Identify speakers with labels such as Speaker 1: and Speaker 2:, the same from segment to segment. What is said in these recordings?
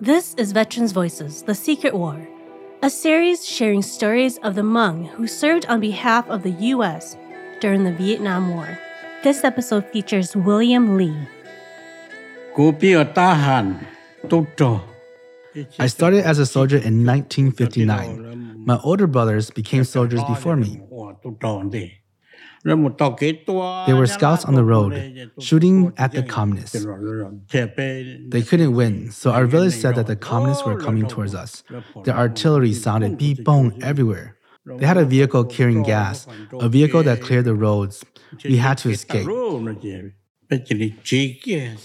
Speaker 1: This is Veterans Voices The Secret War, a series sharing stories of the Hmong who served on behalf of the U.S. during the Vietnam War. This episode features William Lee.
Speaker 2: I started as a soldier in 1959. My older brothers became soldiers before me. They were scouts on the road, shooting at the communists. They couldn't win, so our village said that the communists were coming towards us. The artillery sounded beep bong everywhere. They had a vehicle carrying gas, a vehicle that cleared the roads. We had to escape.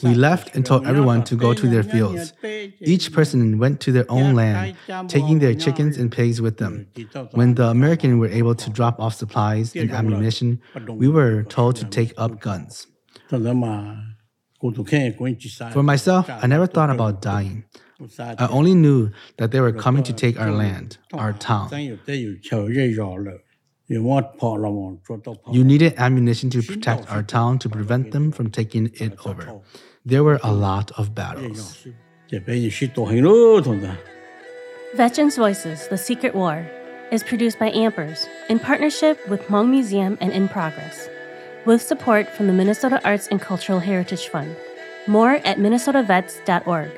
Speaker 2: We left and told everyone to go to their fields. Each person went to their own land, taking their chickens and pigs with them. When the Americans were able to drop off supplies and ammunition, we were told to take up guns. For myself, I never thought about dying. I only knew that they were coming to take our land, our town. You needed ammunition to protect our town to prevent them from taking it over. There were a lot of battles.
Speaker 1: Veterans Voices The Secret War is produced by Ampers in partnership with Hmong Museum and In Progress, with support from the Minnesota Arts and Cultural Heritage Fund. More at minnesotavets.org.